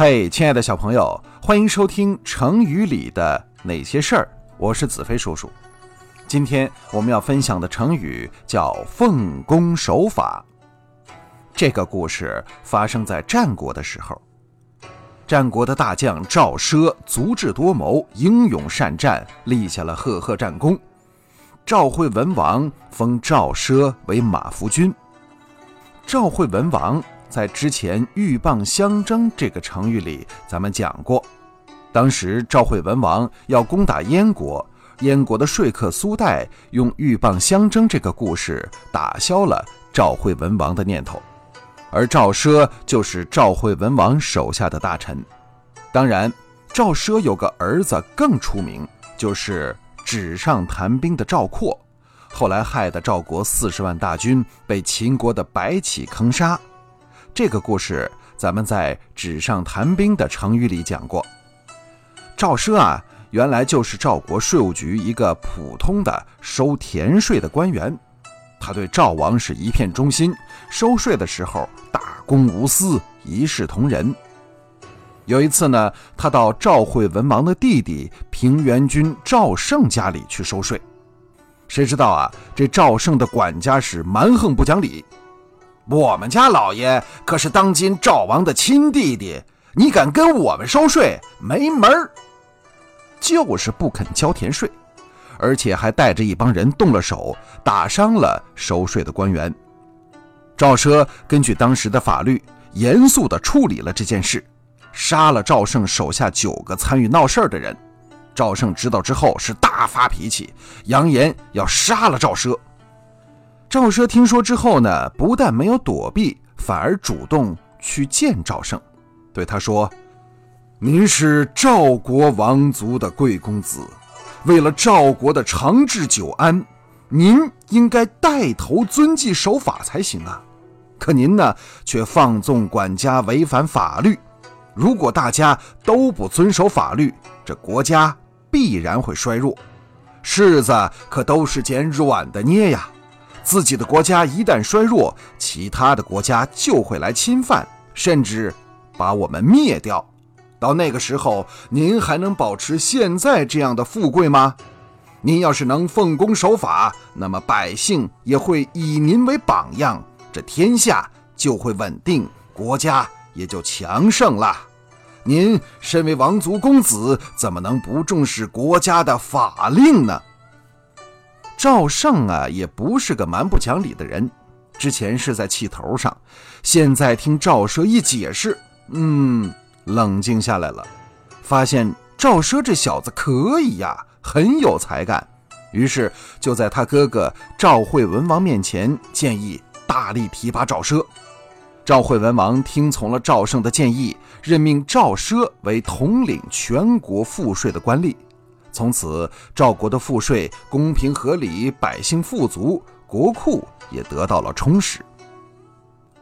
嘿，亲爱的小朋友，欢迎收听成语里的那些事儿。我是子飞叔叔。今天我们要分享的成语叫“奉公守法”。这个故事发生在战国的时候。战国的大将赵奢足智多谋，英勇善战，立下了赫赫战功。赵惠文王封赵奢为马服君。赵惠文王在之前“鹬蚌相争”这个成语里，咱们讲过。当时赵惠文王要攻打燕国，燕国的说客苏代用“鹬蚌相争”这个故事打消了赵惠文王的念头。而赵奢就是赵惠文王手下的大臣。当然，赵奢有个儿子更出名，就是纸上谈兵的赵括，后来害得赵国四十万大军被秦国的白起坑杀。这个故事咱们在纸上谈兵的成语里讲过。赵奢啊，原来就是赵国税务局一个普通的收田税的官员。他对赵王是一片忠心，收税的时候大公无私，一视同仁。有一次呢，他到赵惠文王的弟弟平原君赵胜家里去收税，谁知道啊，这赵胜的管家是蛮横不讲理。我们家老爷可是当今赵王的亲弟弟，你敢跟我们收税，没门儿！就是不肯交田税。而且还带着一帮人动了手，打伤了收税的官员。赵奢根据当时的法律，严肃地处理了这件事，杀了赵胜手下九个参与闹事的人。赵胜知道之后是大发脾气，扬言要杀了赵奢。赵奢听说之后呢，不但没有躲避，反而主动去见赵胜，对他说：“您是赵国王族的贵公子。”为了赵国的长治久安，您应该带头遵纪守法才行啊！可您呢，却放纵管家，违反法律。如果大家都不遵守法律，这国家必然会衰弱。柿子可都是捡软的捏呀！自己的国家一旦衰弱，其他的国家就会来侵犯，甚至把我们灭掉。到那个时候，您还能保持现在这样的富贵吗？您要是能奉公守法，那么百姓也会以您为榜样，这天下就会稳定，国家也就强盛了。您身为王族公子，怎么能不重视国家的法令呢？赵胜啊，也不是个蛮不讲理的人，之前是在气头上，现在听赵奢一解释，嗯。冷静下来了，发现赵奢这小子可以呀，很有才干，于是就在他哥哥赵惠文王面前建议大力提拔赵奢。赵惠文王听从了赵胜的建议，任命赵奢为统领全国赋税的官吏。从此，赵国的赋税公平合理，百姓富足，国库也得到了充实。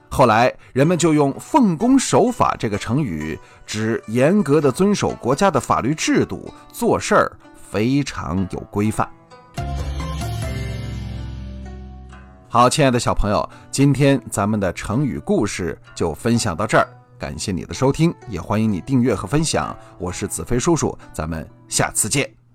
后来，人们就用“奉公守法”这个成语，指严格的遵守国家的法律制度，做事儿非常有规范。好，亲爱的小朋友，今天咱们的成语故事就分享到这儿，感谢你的收听，也欢迎你订阅和分享。我是子飞叔叔，咱们下次见。